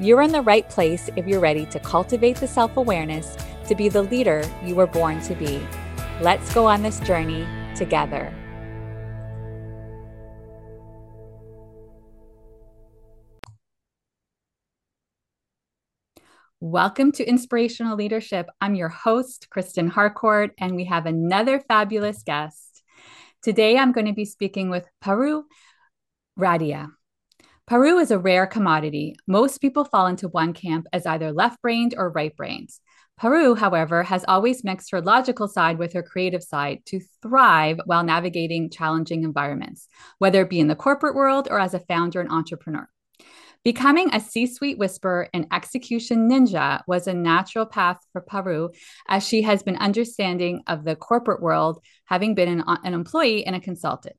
You're in the right place if you're ready to cultivate the self awareness to be the leader you were born to be. Let's go on this journey together. Welcome to Inspirational Leadership. I'm your host, Kristen Harcourt, and we have another fabulous guest. Today, I'm going to be speaking with Paru Radia. Paru is a rare commodity. Most people fall into one camp as either left brained or right brained. Paru, however, has always mixed her logical side with her creative side to thrive while navigating challenging environments, whether it be in the corporate world or as a founder and entrepreneur. Becoming a C suite whisperer and execution ninja was a natural path for Paru, as she has been understanding of the corporate world, having been an, an employee and a consultant.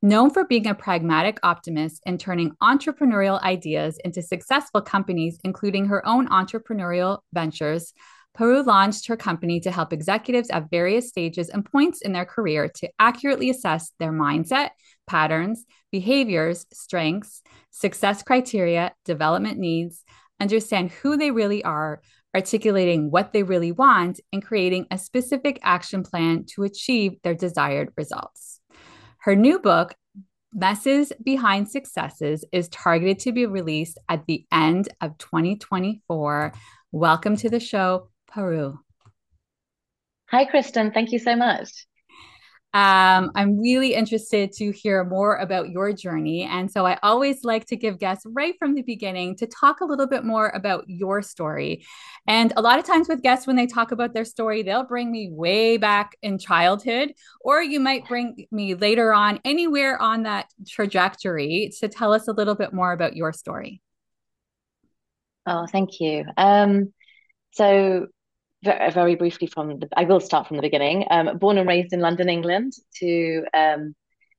Known for being a pragmatic optimist and turning entrepreneurial ideas into successful companies, including her own entrepreneurial ventures, Paru launched her company to help executives at various stages and points in their career to accurately assess their mindset, patterns, behaviors, strengths, success criteria, development needs, understand who they really are, articulating what they really want, and creating a specific action plan to achieve their desired results. Her new book, Messes Behind Successes, is targeted to be released at the end of 2024. Welcome to the show, Paru. Hi, Kristen. Thank you so much. Um, I'm really interested to hear more about your journey. And so I always like to give guests right from the beginning to talk a little bit more about your story. And a lot of times with guests, when they talk about their story, they'll bring me way back in childhood, or you might bring me later on, anywhere on that trajectory to tell us a little bit more about your story. Oh, thank you. Um, so very, briefly from the, I will start from the beginning. Um, born and raised in London, England, to um,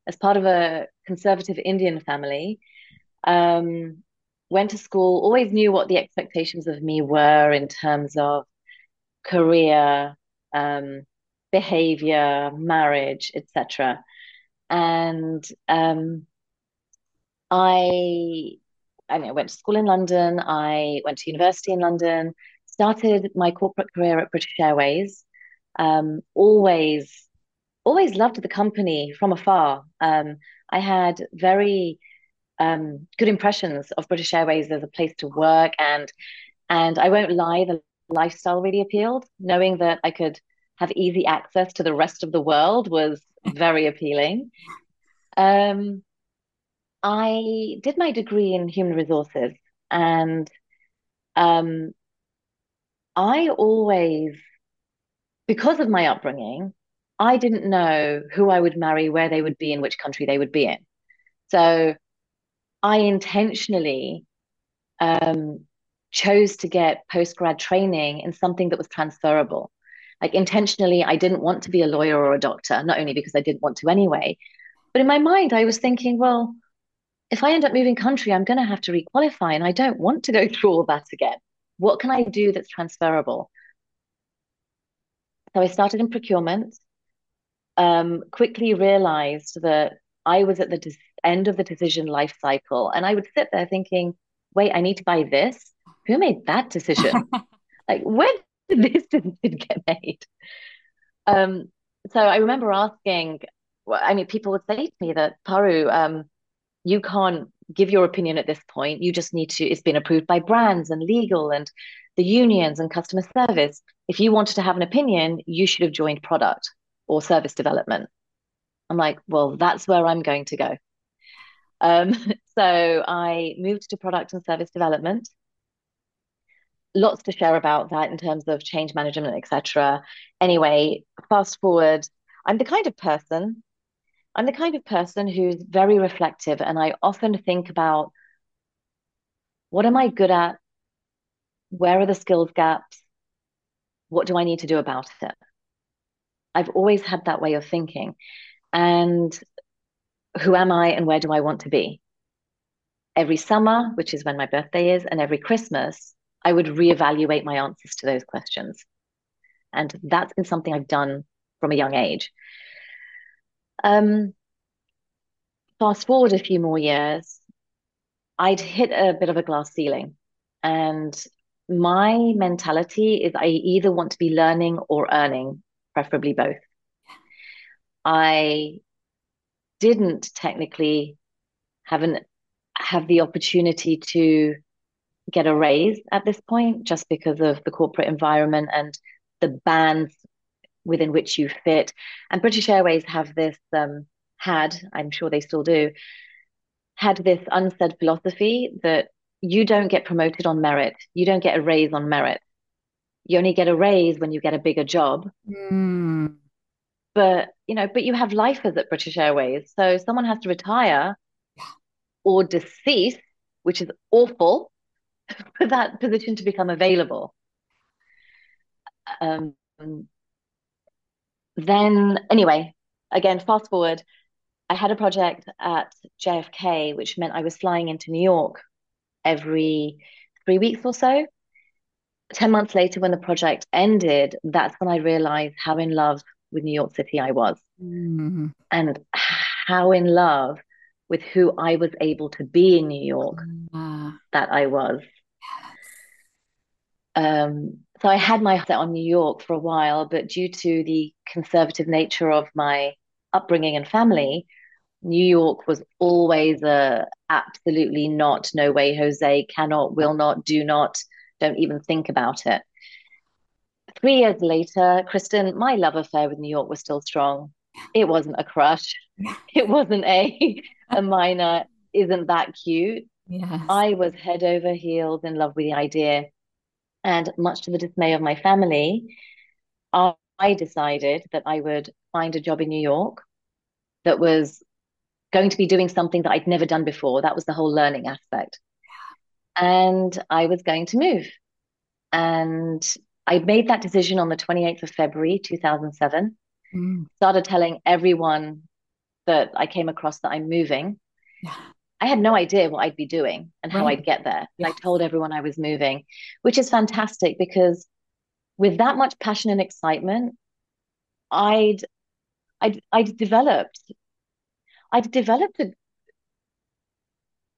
as part of a conservative Indian family. Um, went to school, always knew what the expectations of me were in terms of career, um, behavior, marriage, etc. And um, I, I mean, I went to school in London. I went to university in London started my corporate career at British Airways. Um, always, always loved the company from afar. Um, I had very um, good impressions of British Airways as a place to work, and and I won't lie, the lifestyle really appealed. Knowing that I could have easy access to the rest of the world was very appealing. Um, I did my degree in human resources, and um, I always, because of my upbringing, I didn't know who I would marry, where they would be, in which country they would be in. So I intentionally um, chose to get post grad training in something that was transferable. Like intentionally, I didn't want to be a lawyer or a doctor, not only because I didn't want to anyway, but in my mind, I was thinking, well, if I end up moving country, I'm going to have to requalify, and I don't want to go through all that again. What can I do that's transferable? So I started in procurement, um, quickly realized that I was at the end of the decision life cycle. And I would sit there thinking, wait, I need to buy this. Who made that decision? like, when did this decision get made? Um, so I remember asking, I mean, people would say to me that, Paru, um, you can't give your opinion at this point. You just need to, it's been approved by brands and legal and the unions and customer service. If you wanted to have an opinion, you should have joined product or service development. I'm like, well, that's where I'm going to go. Um, so I moved to product and service development. Lots to share about that in terms of change management, etc. Anyway, fast forward, I'm the kind of person I'm the kind of person who's very reflective, and I often think about what am I good at? where are the skills gaps? What do I need to do about it? I've always had that way of thinking. And who am I and where do I want to be? Every summer, which is when my birthday is, and every Christmas, I would reevaluate my answers to those questions. And that's been something I've done from a young age. Um, fast forward a few more years, I'd hit a bit of a glass ceiling. And my mentality is I either want to be learning or earning, preferably both. I didn't technically have an have the opportunity to get a raise at this point just because of the corporate environment and the bands within which you fit. And British Airways have this um, had, I'm sure they still do, had this unsaid philosophy that you don't get promoted on merit. You don't get a raise on merit. You only get a raise when you get a bigger job. Mm. But you know, but you have lifers at British Airways, so someone has to retire or decease, which is awful, for that position to become available. Um, then, anyway, again, fast forward, I had a project at JFK, which meant I was flying into New York every three weeks or so. 10 months later, when the project ended, that's when I realized how in love with New York City I was mm-hmm. and how in love with who I was able to be in New York uh, that I was. Um, so I had my set on New York for a while, but due to the conservative nature of my upbringing and family, New York was always a absolutely not, no way, Jose, cannot, will not, do not, don't even think about it. Three years later, Kristen, my love affair with New York was still strong. It wasn't a crush. It wasn't a a minor, isn't that cute? Yes. I was head over heels in love with the idea. And much to the dismay of my family, I decided that I would find a job in New York that was going to be doing something that I'd never done before. That was the whole learning aspect. And I was going to move. And I made that decision on the 28th of February, 2007. Mm. Started telling everyone that I came across that I'm moving. Yeah. I had no idea what I'd be doing and how Right. I'd get there. And I told everyone I was moving, which is fantastic because with that much passion and excitement, I'd I'd I'd developed I'd developed a,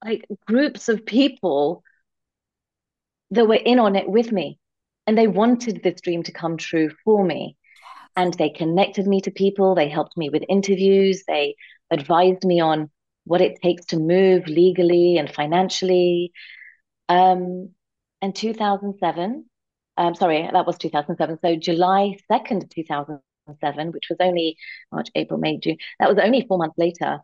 like groups of people that were in on it with me. And they wanted this dream to come true for me. And they connected me to people. They helped me with interviews. They advised me on what it takes to move legally and financially um and 2007 um sorry that was 2007 so july 2nd 2007 which was only march april may june that was only four months later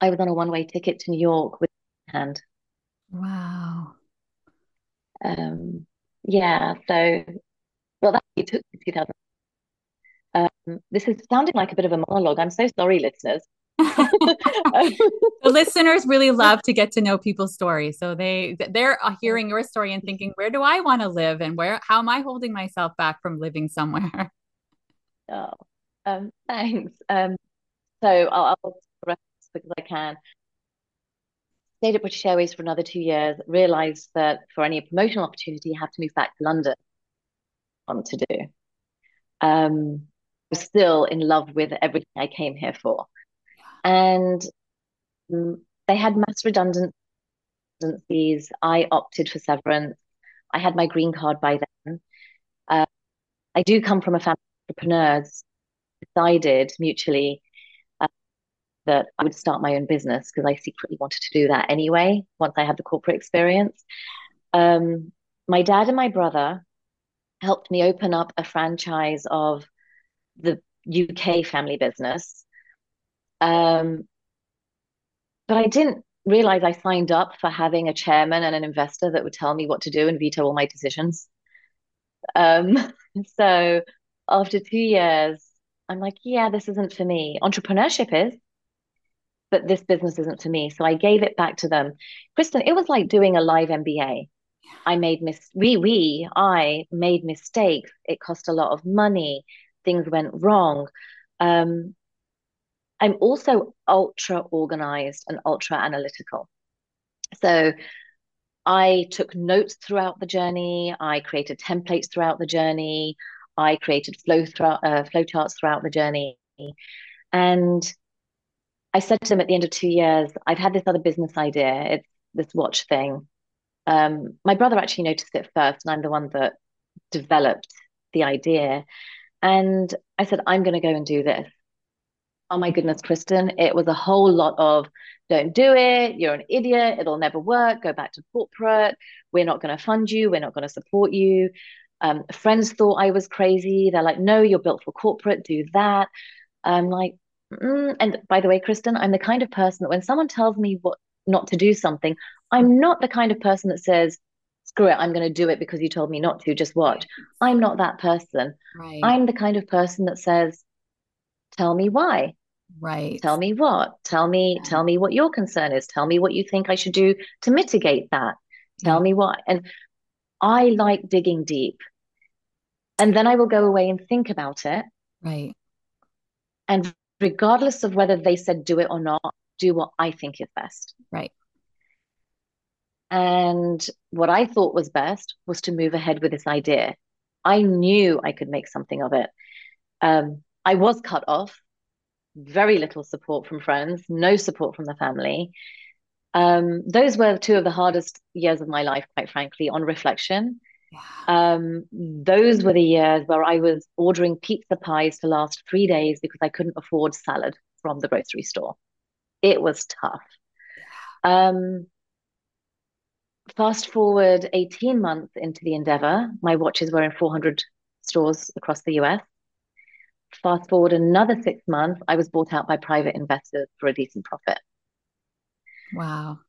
i was on a one-way ticket to new york with hand Wow. um yeah so well that took 2000 um, this is sounding like a bit of a monologue. I'm so sorry, listeners. the listeners really love to get to know people's stories so they they're hearing your story and thinking where do i want to live and where how am i holding myself back from living somewhere oh, um, thanks. Um, so I'll, I'll rest because I can. Stayed at British Airways for another two years. Realised that for any promotional opportunity, you have to move back to London. On to do. Um, was still in love with everything I came here for. And um, they had mass redundancies. I opted for severance. I had my green card by then. Uh, I do come from a family of entrepreneurs. Decided mutually uh, that I would start my own business because I secretly wanted to do that anyway. Once I had the corporate experience, um, my dad and my brother helped me open up a franchise of the UK family business. Um, but I didn't realize I signed up for having a chairman and an investor that would tell me what to do and veto all my decisions. Um, so after two years, I'm like, yeah, this isn't for me. Entrepreneurship is, but this business isn't for me. So I gave it back to them. Kristen, it was like doing a live MBA. I made mis we we I made mistakes. It cost a lot of money. Things went wrong. Um, I'm also ultra organized and ultra analytical. So I took notes throughout the journey. I created templates throughout the journey. I created flow throughout uh, flow charts throughout the journey. And I said to them at the end of two years, I've had this other business idea. It's this watch thing. Um, my brother actually noticed it first, and I'm the one that developed the idea. And I said, I'm going to go and do this. Oh my goodness, Kristen, it was a whole lot of don't do it. You're an idiot. It'll never work. Go back to corporate. We're not going to fund you. We're not going to support you. Um, friends thought I was crazy. They're like, no, you're built for corporate. Do that. I'm like, mm. and by the way, Kristen, I'm the kind of person that when someone tells me what not to do something, I'm not the kind of person that says, screw it, I'm going to do it because you told me not to. Just watch. I'm not that person. Right. I'm the kind of person that says, tell me why. Right. Tell me what. Tell me, yeah. tell me what your concern is. Tell me what you think I should do to mitigate that. Tell yeah. me what. And I like digging deep. And then I will go away and think about it. Right. And regardless of whether they said do it or not, do what I think is best. Right. And what I thought was best was to move ahead with this idea. I knew I could make something of it. Um, I was cut off, very little support from friends, no support from the family. Um, those were two of the hardest years of my life, quite frankly, on reflection. Um, those were the years where I was ordering pizza pies to last three days because I couldn't afford salad from the grocery store. It was tough. Um, fast forward 18 months into the endeavor, my watches were in 400 stores across the US. Fast forward another six months, I was bought out by private investors for a decent profit. Wow.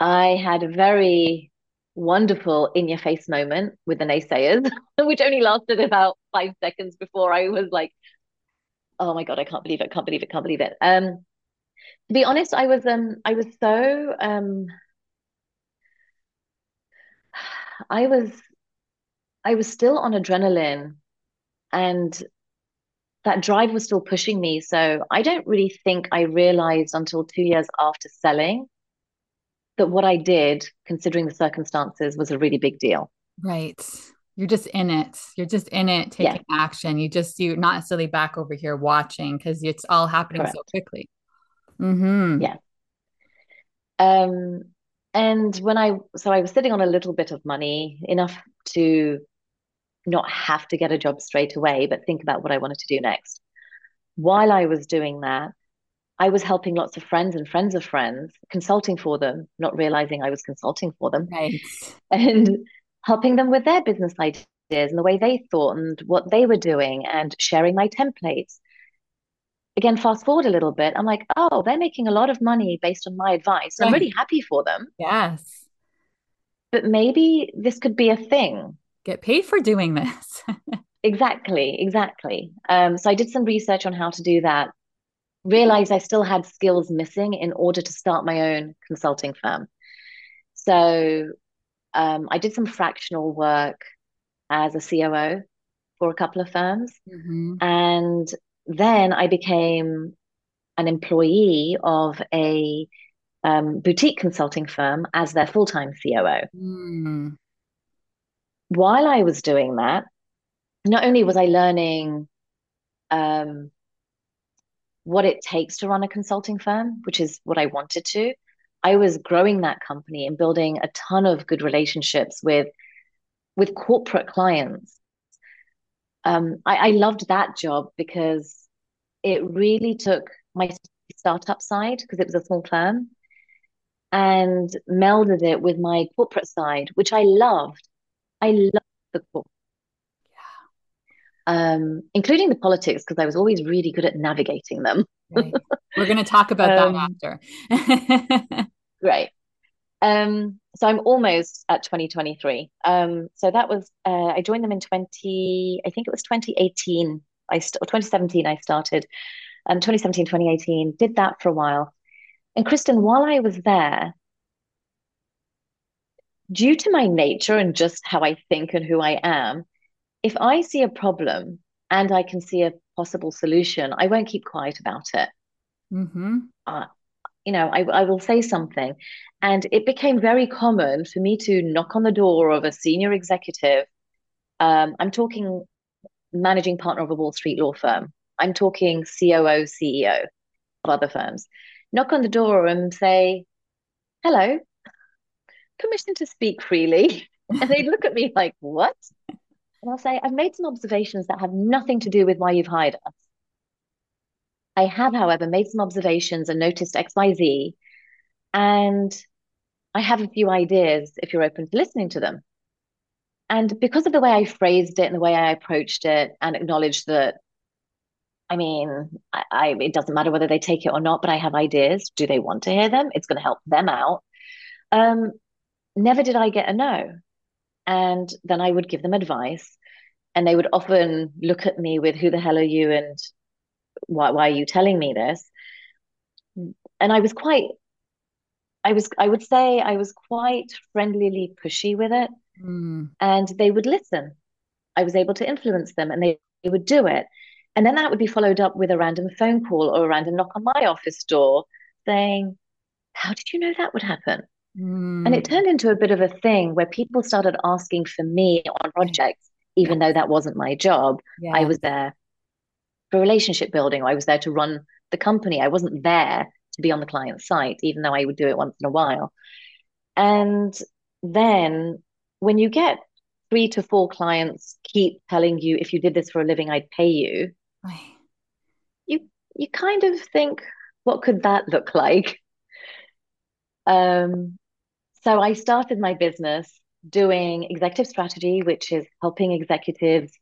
I had a very wonderful in your face moment with the naysayers, which only lasted about five seconds before I was like, oh my God, I can't believe it, can't believe it, can't believe it. Um, to be honest, I was um I was so um I was I was still on adrenaline and that drive was still pushing me. So I don't really think I realized until two years after selling that what I did, considering the circumstances, was a really big deal. Right. You're just in it. You're just in it, taking yeah. action. You just you're not necessarily back over here watching because it's all happening Correct. so quickly. Mm-hmm. Yeah. Um, and when I so I was sitting on a little bit of money, enough to not have to get a job straight away, but think about what I wanted to do next. While I was doing that, I was helping lots of friends and friends of friends, consulting for them, not realizing I was consulting for them. Right. And helping them with their business ideas and the way they thought and what they were doing and sharing my templates. Again, fast forward a little bit, I'm like, oh, they're making a lot of money based on my advice. Right. I'm really happy for them. Yes. But maybe this could be a thing get paid for doing this. exactly, exactly. Um, so I did some research on how to do that. Realized I still had skills missing in order to start my own consulting firm. So um, I did some fractional work as a COO for a couple of firms. Mm-hmm. And then I became an employee of a um, boutique consulting firm as their full time COO. Mm while I was doing that, not only was I learning um, what it takes to run a consulting firm, which is what I wanted to, I was growing that company and building a ton of good relationships with with corporate clients. Um, I, I loved that job because it really took my startup side because it was a small firm and melded it with my corporate side, which I loved I love the. Yeah. Um, including the politics, because I was always really good at navigating them. right. We're going to talk about um, that after. great. Um, so I'm almost at 2023. Um, so that was uh, I joined them in 20, I think it was 2018. I st- 2017 I started. Um, 2017, 2018, did that for a while. And Kristen, while I was there, due to my nature and just how I think and who I am, if I see a problem and I can see a possible solution, I won't keep quiet about it. Mm-hmm. Uh, you know, I, I will say something. And it became very common for me to knock on the door of a senior executive. Um, I'm talking managing partner of a Wall Street law firm. I'm talking COO, CEO of other firms. Knock on the door and say, hello, permission to speak freely. And they'd look at me like, what? And I'll say, I've made some observations that have nothing to do with why you've hired us. I have, however, made some observations and noticed XYZ. And I have a few ideas if you're open to listening to them. And because of the way I phrased it and the way I approached it and acknowledged that, I mean, I, I, it doesn't matter whether they take it or not, but I have ideas. Do they want to hear them? It's going to help them out. Um, never did I get a no. And then I would give them advice. And they would often look at me with, Who the hell are you? And why, why are you telling me this? And I was quite, I was, I would say I was quite friendlily pushy with it. Mm. And they would listen. I was able to influence them and they, they would do it. And then that would be followed up with a random phone call or a random knock on my office door saying, How did you know that would happen? Mm. And it turned into a bit of a thing where people started asking for me on projects, even though that wasn't my job. Yeah. I was there for relationship building. I was there to run the company. I wasn't there to be on the client site, even though I would do it once in a while. And then when you get three to four clients keep telling you, if you did this for a living, I'd pay you, you you kind of think, what could that look like? Um, so I started my business doing executive strategy, which is helping executives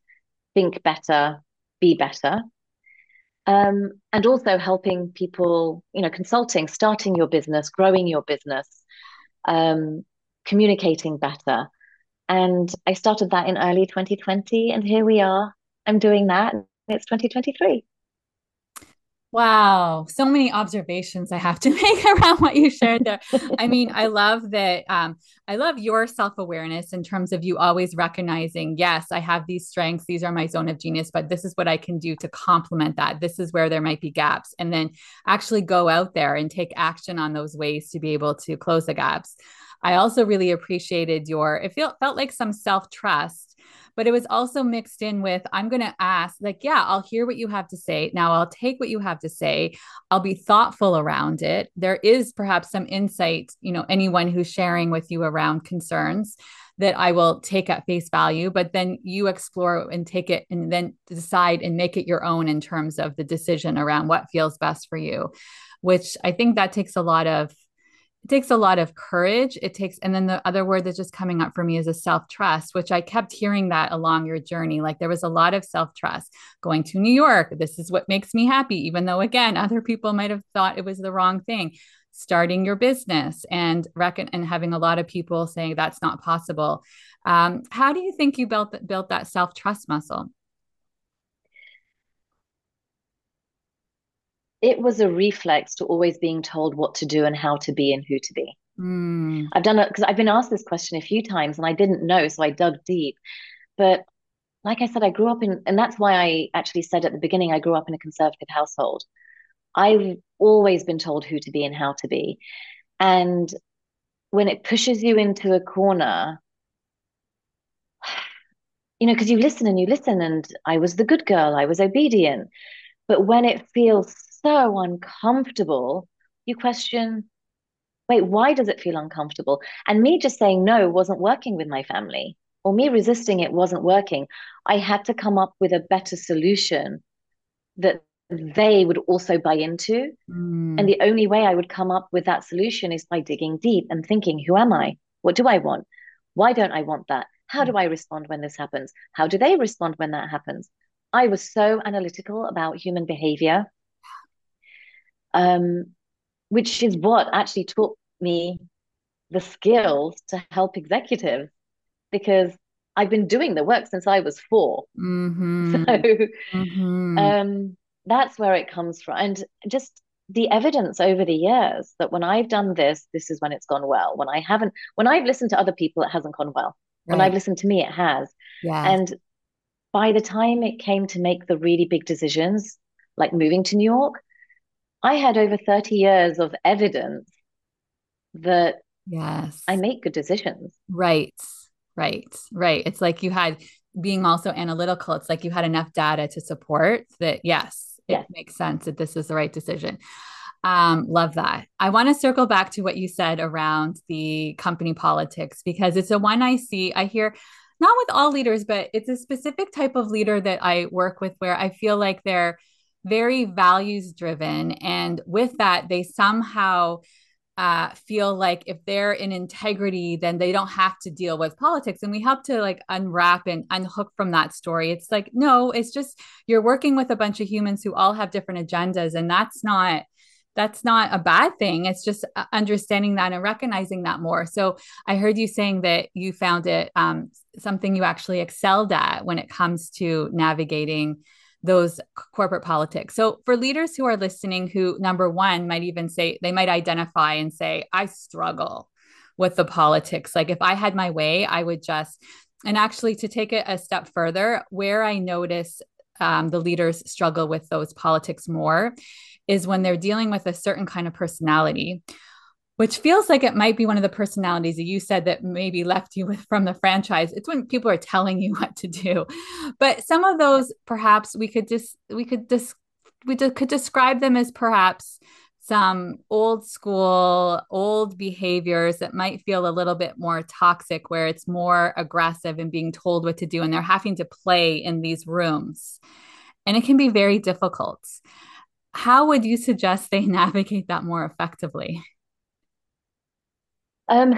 think better, be better um, and also helping people, you know, consulting, starting your business, growing your business, um, communicating better. And I started that in early 2020, and here we are. I'm doing that. It's 2023. Wow, so many observations I have to make around what you shared there. I mean, I love that. Um, I love your self awareness in terms of you always recognizing, yes, I have these strengths. These are my zone of genius, but this is what I can do to complement that. This is where there might be gaps. And then actually go out there and take action on those ways to be able to close the gaps. I also really appreciated your, it felt, felt like some self trust but it was also mixed in with I'm going to ask, like, yeah, I'll hear what you have to say. Now I'll take what you have to say. I'll be thoughtful around it. There is perhaps some insight, you know, anyone who's sharing with you around concerns that I will take at face value, but then you explore and take it and then decide and make it your own in terms of the decision around what feels best for you, which I think that takes a lot of it takes a lot of courage. It takes, and then the other word that's just coming up for me is a self trust, which I kept hearing that along your journey. Like there was a lot of self trust going to New York. This is what makes me happy, even though, again, other people might have thought it was the wrong thing. Starting your business and reckon and having a lot of people saying that's not possible. Um, how do you think you built built that self trust muscle? It was a reflex to always being told what to do and how to be and who to be. Mm. I've done it because I've been asked this question a few times and I didn't know, so I dug deep. But like I said, I grew up in, and that's why I actually said at the beginning, I grew up in a conservative household. I've always been told who to be and how to be. And when it pushes you into a corner, you know, because you listen and you listen, and I was the good girl, I was obedient. But when it feels so uncomfortable, you question, wait, why does it feel uncomfortable? And me just saying no wasn't working with my family, or me resisting it wasn't working. I had to come up with a better solution that they would also buy into. Mm. And the only way I would come up with that solution is by digging deep and thinking, who am I? What do I want? Why don't I want that? How do I respond when this happens? How do they respond when that happens? I was so analytical about human behavior um, which is what actually taught me the skills to help executives because I've been doing the work since I was 4 mm-hmm. So mm-hmm. Um, that's where it comes from. And just the evidence over the years that when I've done this, this is when it's gone well. When I haven't, when I've listened to other people, it hasn't gone well. Right. When I've listened to me, it has. Yeah. And by the time it came to make the really big decisions, like moving to New York, I had over 30 years of evidence that yes, I make good decisions. Right. Right. Right. It's like you had being also analytical, it's like you had enough data to support that yes, it yes. makes sense that this is the right decision. Um, love that. I want to circle back to what you said around the company politics because it's a one I see, I hear not with all leaders, but it's a specific type of leader that I work with where I feel like they're very values driven. And with that, they somehow uh, feel like if they're in integrity, then they don't have to deal with politics. And we help to like unwrap and unhook from that story. It's like, no, it's just you're working with a bunch of humans who all have different agendas. And that's not that's not a bad thing. It's just uh, understanding that and recognizing that more. So I heard you saying that you found it um, something you actually excelled at when it comes to navigating those corporate politics. So for leaders who are listening, who number one might even say they might identify and say, I struggle with the politics. Like if I had my way, I would just, and actually to take it a step further, where I notice um, the leaders struggle with those politics more is when they're dealing with a certain kind of personality which feels like it might be one of the personalities that you said that maybe left you with from the franchise. It's when people are telling you what to do. But some of those perhaps we could just we could just we could describe them as perhaps some old school old behaviors that might feel a little bit more toxic where it's more aggressive and being told what to do and they're having to play in these rooms. And it can be very difficult. How would you suggest they navigate that more effectively um,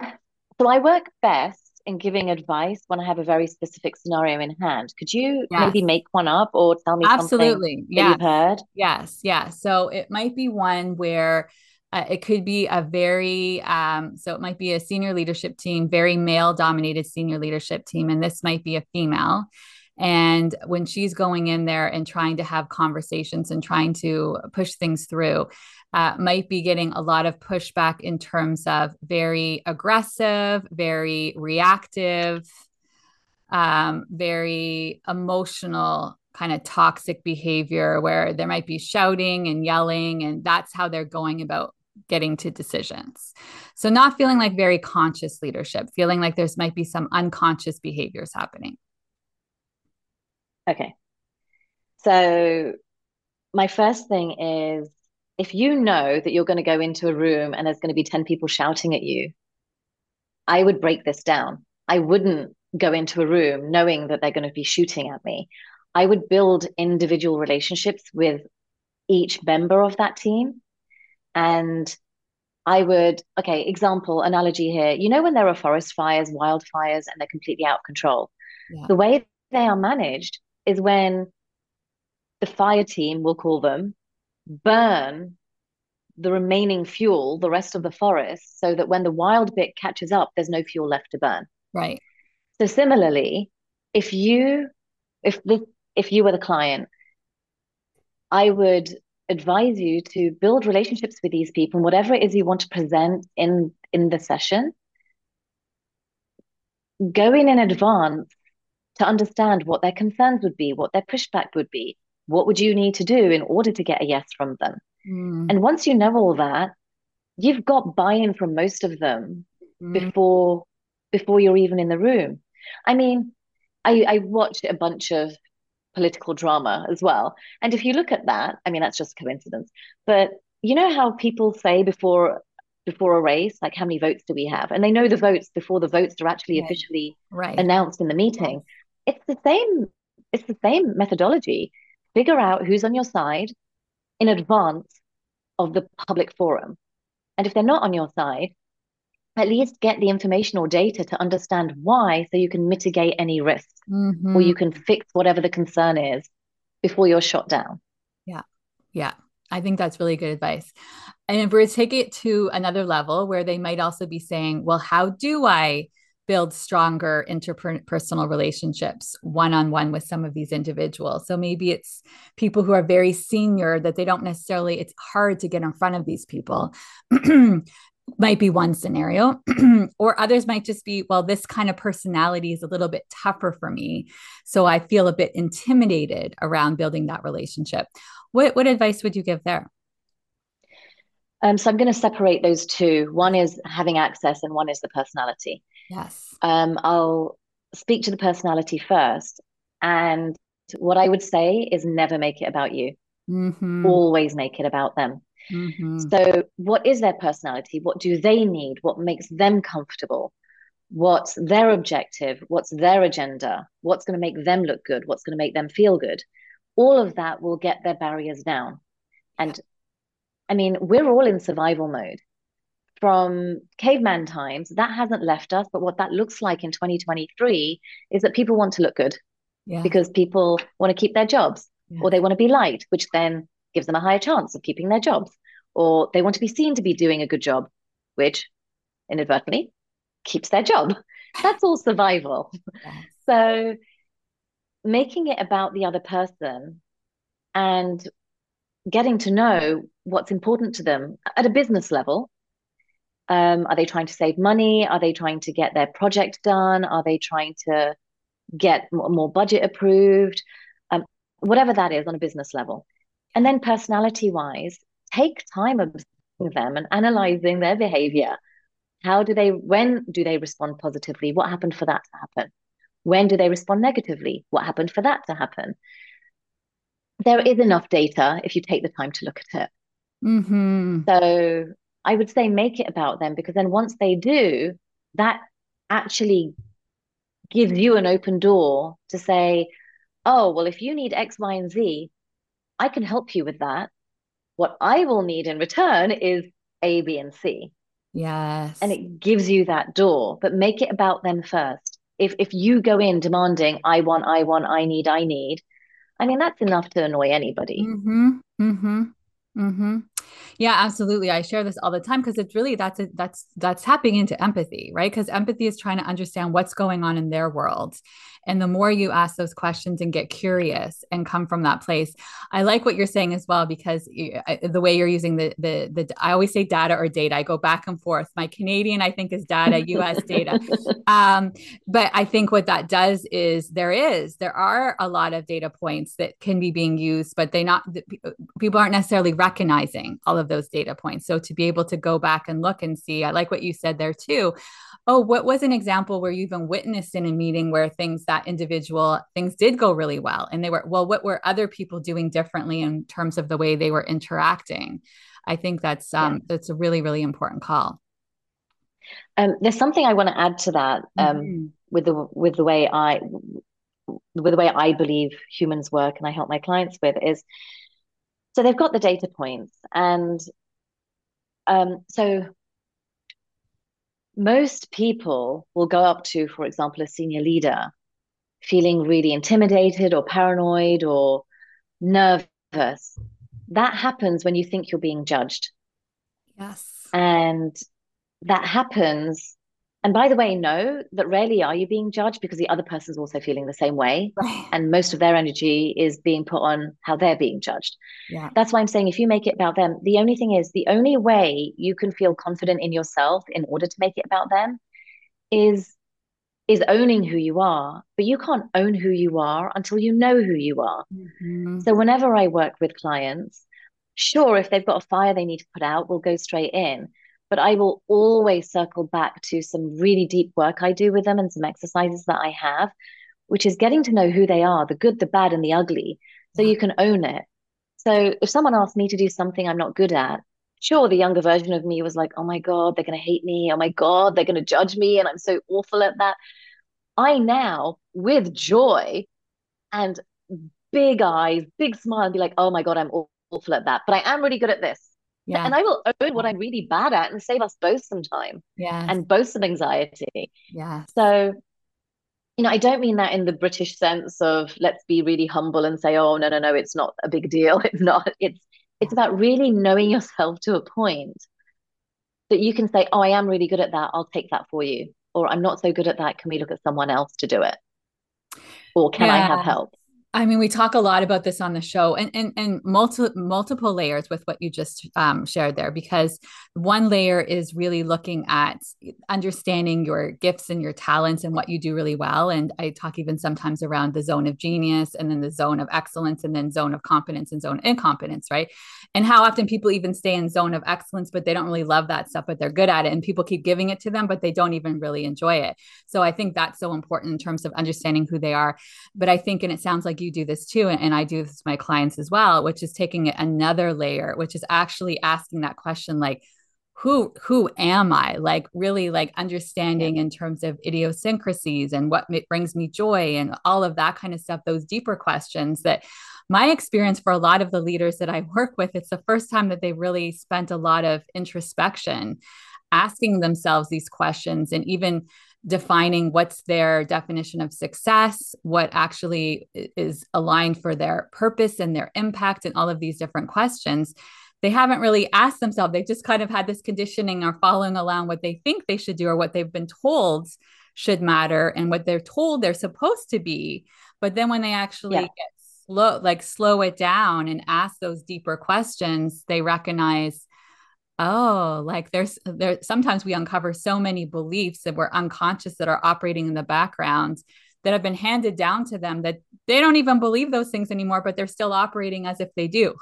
so I work best in giving advice when I have a very specific scenario in hand. Could you yes. maybe make one up or tell me Absolutely. Yeah. you've heard? Yes. Yeah. So it might be one where uh, it could be a very um, so it might be a senior leadership team, very male dominated senior leadership team, and this might be a female. And when she's going in there and trying to have conversations and trying to push things through, uh, might be getting a lot of pushback in terms of very aggressive, very reactive, um, very emotional kind of toxic behavior where there might be shouting and yelling, and that's how they're going about getting to decisions. So, not feeling like very conscious leadership, feeling like there's might be some unconscious behaviors happening. Okay. So, my first thing is if you know that you're going to go into a room and there's going to be 10 people shouting at you, I would break this down. I wouldn't go into a room knowing that they're going to be shooting at me. I would build individual relationships with each member of that team. And I would, okay, example, analogy here. You know, when there are forest fires, wildfires, and they're completely out of control, yeah. the way they are managed is when the fire team, we'll call them, burn the remaining fuel, the rest of the forest, so that when the wild bit catches up, there's no fuel left to burn. Right. So similarly, if you if the if you were the client, I would advise you to build relationships with these people and whatever it is you want to present in in the session go in in advance to understand what their concerns would be what their pushback would be what would you need to do in order to get a yes from them? Mm. And once you know all that, you've got buy-in from most of them mm. before before you're even in the room. I mean, I, I watched a bunch of political drama as well. And if you look at that, I mean that's just coincidence. But you know how people say before before a race, like how many votes do we have? And they know the votes before the votes are actually officially right. announced in the meeting. It's the same, it's the same methodology figure out who's on your side in advance of the public forum. And if they're not on your side, at least get the information or data to understand why so you can mitigate any risks mm-hmm. or you can fix whatever the concern is before you're shot down. Yeah. Yeah. I think that's really good advice. And if we're to take it to another level where they might also be saying, well, how do I build stronger interpersonal relationships one on one with some of these individuals. So maybe it's people who are very senior that they don't necessarily, it's hard to get in front of these people. might be one scenario. Or others might just be well this kind of personality is a little bit tougher for me. So i feel a bit intimidated around building that relationship. What what advice would you give there? Um, so i'm going to separate those two. One is having access and one is the personality yes um, i'll speak to the personality first and what i would say is never make it about you mm-hmm. always make it about them Mm-hmm. So, what is their personality? What do they need? What makes them comfortable? What's their objective? What's their agenda? What's going to make them look good? What's going to make them feel good? All of that will get their barriers down. And I mean, we're all in survival mode from caveman times. That hasn't left us. But what that looks like in 2023 is that people want to look good yeah. because people want to keep their jobs yeah. or they want to be liked, which then gives them a higher chance of keeping their jobs, or they want to be seen to be doing a good job, which inadvertently keeps their job. That's all survival. so making it about the other person and getting to know what's important to them at a business level. Um, are they trying to save money? Are they trying to get their project done? Are they trying to get more budget approved? Um, whatever that is on a business level. And then personality wise, take time observing them and analyzing their behavior. How do they, when do they respond positively? What happened for that to happen? When do they respond negatively? What happened for that to happen? There is enough data if you take the time to look at it. Mm-hmm. So I would say make it about them because then once they do, that actually gives you an open door to say, oh, well, if you need X, Y, and Z, I can help you with that. What I will need in return is A, B, and C. Yes. And it gives you that door, but make it about them first. If if you go in demanding, I want, I want, I need, I need, I mean, that's enough to annoy anybody. Mm-hmm. Mm-hmm. Mm-hmm. Yeah, absolutely. I share this all the time because it's really that's a, that's that's tapping into empathy, right? Because empathy is trying to understand what's going on in their world, and the more you ask those questions and get curious and come from that place, I like what you're saying as well because you, the way you're using the the the I always say data or data. I go back and forth. My Canadian I think is data, U.S. data, um, but I think what that does is there is there are a lot of data points that can be being used, but they not people aren't necessarily recognizing all of those data points. So to be able to go back and look and see, I like what you said there too. Oh, what was an example where you even witnessed in a meeting where things that individual things did go really well and they were well what were other people doing differently in terms of the way they were interacting i think that's um yeah. that's a really really important call um, there's something i want to add to that um, mm-hmm. with the with the way i with the way i believe humans work and i help my clients with is so they've got the data points and um, so most people will go up to for example a senior leader feeling really intimidated or paranoid or nervous. That happens when you think you're being judged. Yes. And that happens and by the way, know that rarely are you being judged because the other person's also feeling the same way. Right. And most of their energy is being put on how they're being judged. Yeah. That's why I'm saying if you make it about them, the only thing is the only way you can feel confident in yourself in order to make it about them is is owning who you are. But you can't own who you are until you know who you are. Mm-hmm. So whenever I work with clients, sure, if they've got a fire they need to put out, we'll go straight in but I will always circle back to some really deep work I do with them and some exercises that I have, which is getting to know who they are the good, the bad, and the ugly, so you can own it. So if someone asked me to do something I'm not good at, sure, the younger version of me was like, oh my God, they're going to hate me. Oh my God, they're going to judge me. And I'm so awful at that. I now, with joy and big eyes, big smile, be like, oh my God, I'm awful at that. But I am really good at this. Yeah. And I will own what I'm really bad at and save us both some time. Yeah. And both some anxiety. Yeah. So, you know, I don't mean that in the British sense of let's be really humble and say, oh no, no, no, it's not a big deal. It's not. It's it's about really knowing yourself to a point that you can say, oh, I am really good at that. I'll take that for you. or I'm not so good at that. Can we look at someone else to do it? Or can yeah. I have help? I mean, we talk a lot about this on the show and, and, and multi, multiple layers with what you just um, shared there, because one layer is really looking at understanding your gifts and your talents and what you do really well. And I talk even sometimes around the zone of genius and then the zone of excellence and then zone of competence and zone of incompetence, right? And how often people even stay in zone of excellence, but they don't really love that stuff, but they're good at it. And people keep giving it to them, but they don't even really enjoy it. So I think that's so important in terms of understanding who they are. But I think, and it sounds like like you do this too and, and i do this with my clients as well which is taking it another layer which is actually asking that question like who who am i? Like really like understanding in terms of idiosyncrasies and what brings me joy and all of that kind of stuff those deeper questions that my experience for a lot of the leaders that i work with it's the first time that they really spent a lot of introspection asking themselves these questions and even defining what's their definition of success, what actually is aligned for their purpose and their impact, and all of these different questions. They haven't really asked themselves. They've just kind of had this conditioning or following along what they think they should do or what they've been told should matter and what they're told they're supposed to be. But then when they actually yeah. get slow, like slow it down and ask those deeper questions, they recognize oh like there's there sometimes we uncover so many beliefs that we're unconscious that are operating in the background that have been handed down to them that they don't even believe those things anymore but they're still operating as if they do.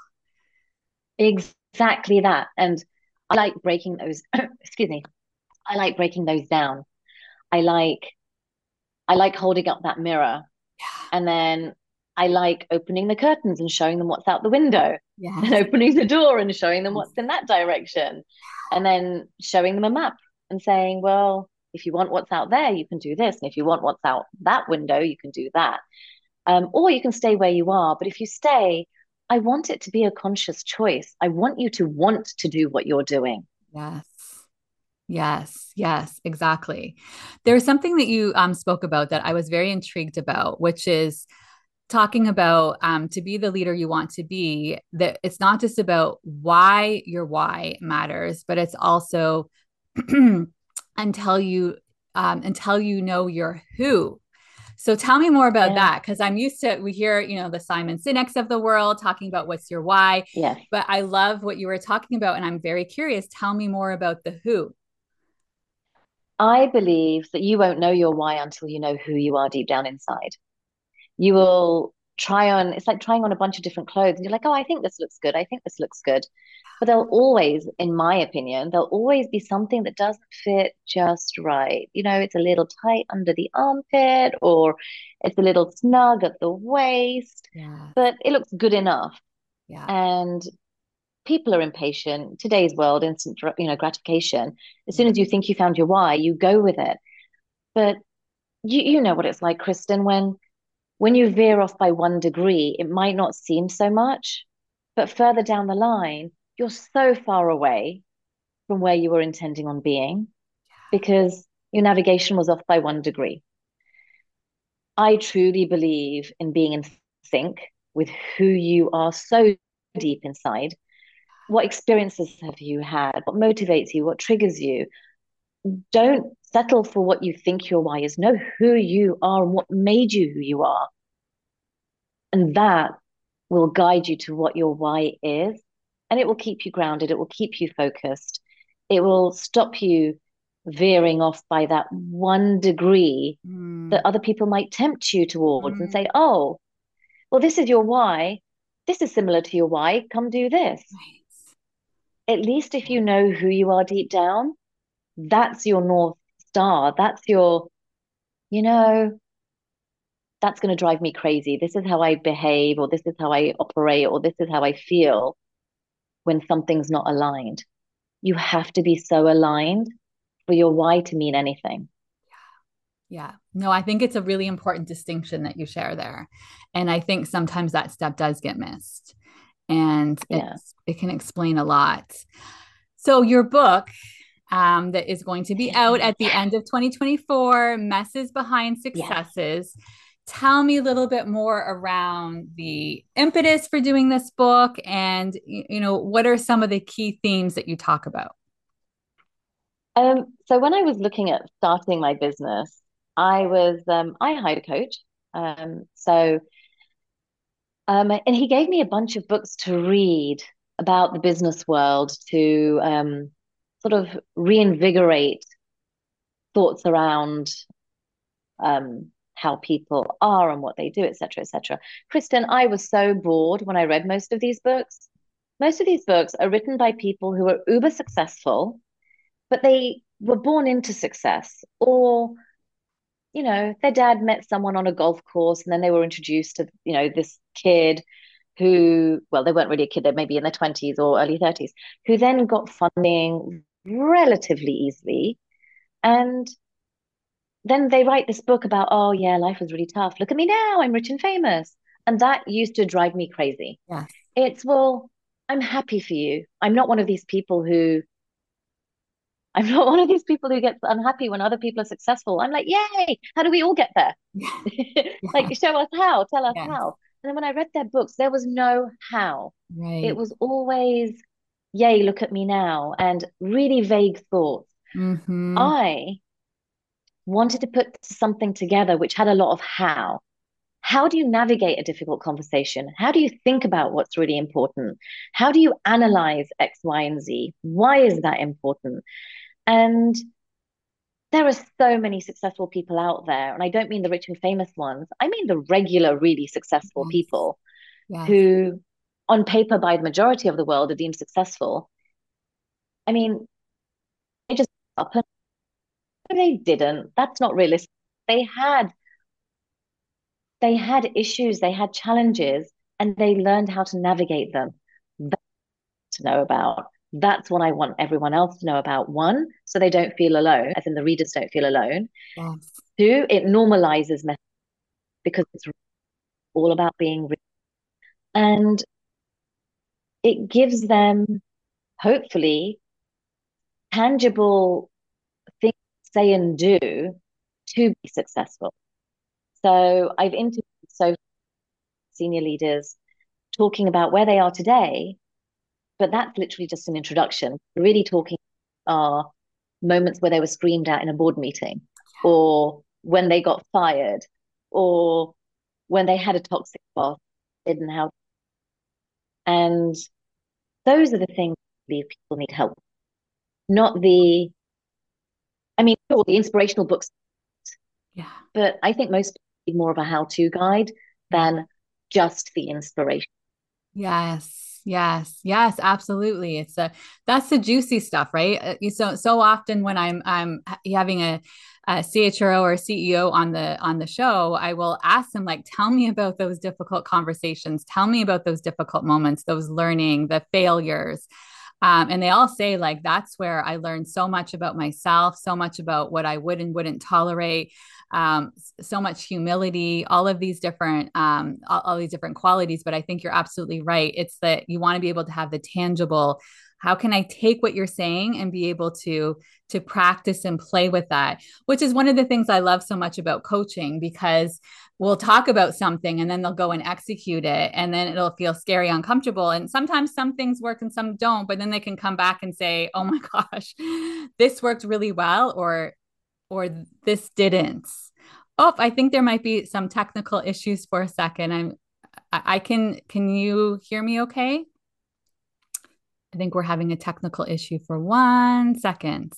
Exactly that. And i like breaking those excuse me i like breaking those down. I like i like holding up that mirror. Yeah. and then I like opening the curtains and showing them what's out the window, yes. and opening the door and showing them what's in that direction, and then showing them a map and saying, well, if you want what's out there, you can do this, and if you want what's out that window, you can do that, um, or you can stay where you are. But if you stay, I want it to be a conscious choice. I want you to want to do what you're doing. Yes. Yes, yes, exactly. There's something that you um, spoke about that I was very intrigued about, which is talking about um, to be the leader you want to be that it's not just about why your why matters but it's also until you um, until you know your who. So tell me more about yeah. that because i'm used to we hear you know the simon sinek's of the world talking about what's your why yeah. but i love what you were talking about and i'm very curious tell me more about the who. I believe that you won't know your why until you know who you are deep down inside you will try on it's like trying on a bunch of different clothes and you're like oh i think this looks good i think this looks good. But there'll always in my opinion there'll always be something that doesn't fit just right. You know it's a little tight under the armpit or it's a little snug at the waist yeah. but it looks good enough. Yeah. And people are impatient. Today's world instant you know gratification. As soon as you think you found your why you go with it. But you you know what it's like kristen when when you veer off by one degree, it might not seem so much, but further down the line, you're so far away from where you were intending on being because your navigation was off by one degree. I truly believe in being in sync with who you are so deep inside. What experiences have you had? What motivates you? What triggers you? Don't settle for what you think your why is. Know who you are and what made you who you are. And that will guide you to what your why is. And it will keep you grounded. It will keep you focused. It will stop you veering off by that one degree mm. that other people might tempt you towards mm. and say, oh, well, this is your why. This is similar to your why. Come do this. Right. At least if you know who you are deep down, that's your North Star. That's your, you know, that's going to drive me crazy. This is how I behave, or this is how I operate, or this is how I feel when something's not aligned. You have to be so aligned for your why to mean anything. Yeah. No, I think it's a really important distinction that you share there. And I think sometimes that step does get missed. And yeah. it can explain a lot. So, your book um, that is going to be out at the end of 2024 Messes Behind Successes. Yeah tell me a little bit more around the impetus for doing this book and you know what are some of the key themes that you talk about Um, so when I was looking at starting my business, I was um, I hired a coach. Um, so um, and he gave me a bunch of books to read about the business world to um, sort of reinvigorate thoughts around um, how people are and what they do, etc., etc. Kristen, I was so bored when I read most of these books. Most of these books are written by people who are uber successful, but they were born into success or you know their dad met someone on a golf course and then they were introduced to you know this kid who well they weren't really a kid they're maybe in their 20s or early 30s who then got funding relatively easily and then they write this book about oh yeah life was really tough look at me now i'm rich and famous and that used to drive me crazy yeah it's well i'm happy for you i'm not one of these people who I'm not one of these people who gets unhappy when other people are successful. I'm like, yay, how do we all get there? Yeah. like, show us how, tell us yes. how. And then when I read their books, there was no how. Right. It was always, yay, look at me now, and really vague thoughts. Mm-hmm. I wanted to put something together which had a lot of how. How do you navigate a difficult conversation? How do you think about what's really important? How do you analyze X, Y, and Z? Why is that important? And there are so many successful people out there. And I don't mean the rich and famous ones, I mean the regular, really successful yes. people yes. who, on paper, by the majority of the world, are deemed successful. I mean, they just up and they didn't. That's not realistic. They had they had issues, they had challenges, and they learned how to navigate them. That's to know about. That's what I want everyone else to know about. One, so they don't feel alone, as in the readers don't feel alone. Yes. Two, it normalizes messaging because it's all about being real. And it gives them, hopefully, tangible things to say and do to be successful. So I've interviewed so senior leaders talking about where they are today but that's literally just an introduction. Really talking are moments where they were screamed at in a board meeting, or when they got fired, or when they had a toxic boss, didn't help And those are the things these people need help. Not the, I mean, all the inspirational books. Yeah. But I think most need more of a how-to guide than just the inspiration. Yes Yes, yes, absolutely. It's a that's the juicy stuff, right? Uh, so so often when I'm I'm having a, a CHRO or CEO on the on the show, I will ask them like, tell me about those difficult conversations. Tell me about those difficult moments, those learning, the failures. Um, and they all say like that's where I learned so much about myself, so much about what I would and wouldn't tolerate um, so much humility, all of these different, um, all, all these different qualities. But I think you're absolutely right. It's that you want to be able to have the tangible how can i take what you're saying and be able to to practice and play with that which is one of the things i love so much about coaching because we'll talk about something and then they'll go and execute it and then it'll feel scary uncomfortable and sometimes some things work and some don't but then they can come back and say oh my gosh this worked really well or or this didn't. Oh, I think there might be some technical issues for a second. I'm I can can you hear me okay? I think we're having a technical issue for one second.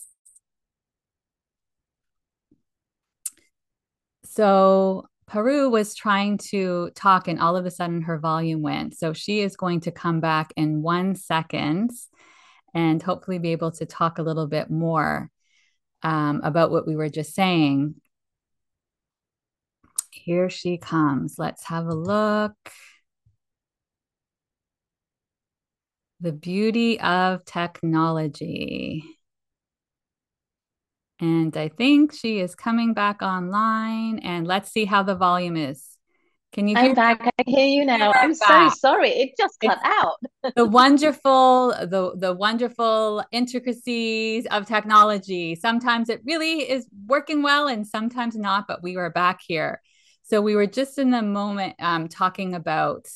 So Paru was trying to talk and all of a sudden her volume went. So she is going to come back in one second and hopefully be able to talk a little bit more um, about what we were just saying. Here she comes. Let's have a look. The beauty of technology. And I think she is coming back online. And let's see how the volume is. Can you? I'm back. Me? I hear you now. I'm back. so sorry. It just cut it's out. the wonderful, the the wonderful intricacies of technology. Sometimes it really is working well, and sometimes not. But we were back here, so we were just in the moment um, talking about.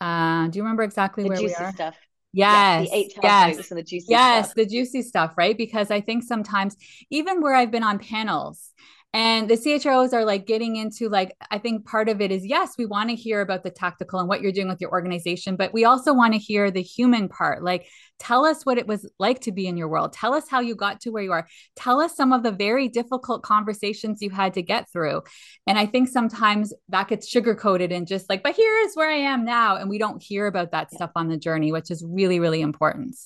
Uh, do you remember exactly the where juicy we are? Stuff. Yes. yes the yes. and the juicy yes, stuff. the juicy stuff, right? Because I think sometimes, even where I've been on panels, and the CHROs are like getting into like, I think part of it is yes, we want to hear about the tactical and what you're doing with your organization, but we also want to hear the human part. Like, tell us what it was like to be in your world. Tell us how you got to where you are. Tell us some of the very difficult conversations you had to get through. And I think sometimes that gets sugar coated and just like, but here is where I am now. And we don't hear about that yeah. stuff on the journey, which is really, really important.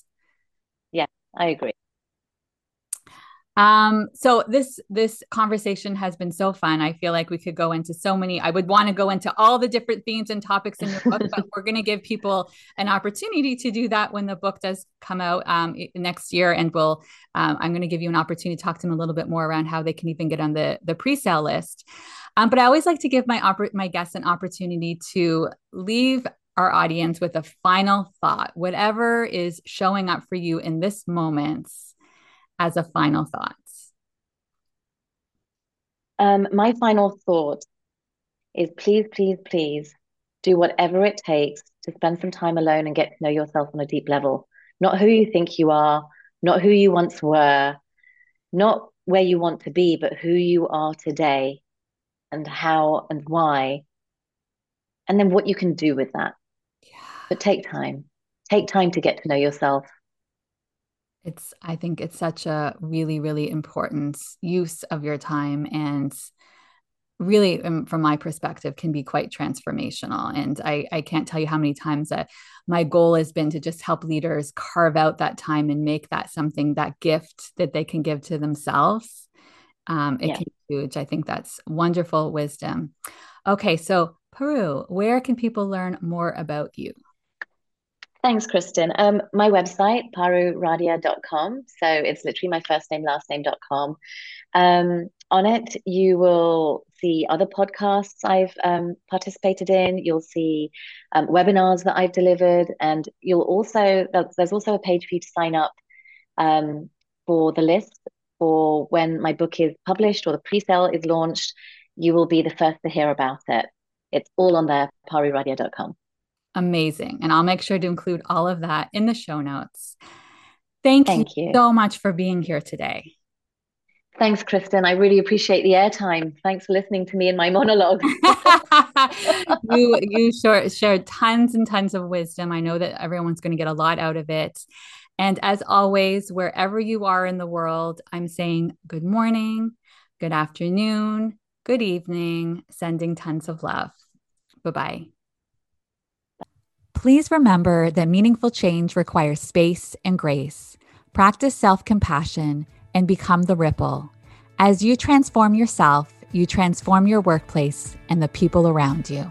Yeah, I agree. Um, so this this conversation has been so fun. I feel like we could go into so many. I would want to go into all the different themes and topics in your book, but we're going to give people an opportunity to do that when the book does come out um, next year. And we'll um, I'm going to give you an opportunity to talk to them a little bit more around how they can even get on the the pre-sale list. Um, but I always like to give my oper- my guests an opportunity to leave our audience with a final thought, whatever is showing up for you in this moment as a final thought? Um, my final thought is please, please, please do whatever it takes to spend some time alone and get to know yourself on a deep level. Not who you think you are, not who you once were, not where you want to be, but who you are today and how and why. And then what you can do with that. Yeah. But take time. Take time to get to know yourself it's i think it's such a really really important use of your time and really um, from my perspective can be quite transformational. And I, I can't tell you how many times that my goal has been to just help leaders carve out that time and make that something that gift that they can give to themselves. Um, it yeah. can be huge. I think that's wonderful wisdom. Okay so paru where can people learn more about you Thanks, Kristen. Um, my website, paruradia.com. So it's literally my first name, last name.com. Um, on it, you will see other podcasts I've um, participated in. You'll see um, webinars that I've delivered, and you'll also there's also a page for you to sign up um, for the list for when my book is published or the pre-sale is launched. You will be the first to hear about it. It's all on there, paruradia.com amazing. And I'll make sure to include all of that in the show notes. Thank, Thank you, you so much for being here today. Thanks, Kristen. I really appreciate the airtime. Thanks for listening to me in my monologue. you you shared, shared tons and tons of wisdom. I know that everyone's going to get a lot out of it. And as always, wherever you are in the world, I'm saying good morning, good afternoon, good evening, sending tons of love. Bye bye. Please remember that meaningful change requires space and grace. Practice self compassion and become the ripple. As you transform yourself, you transform your workplace and the people around you.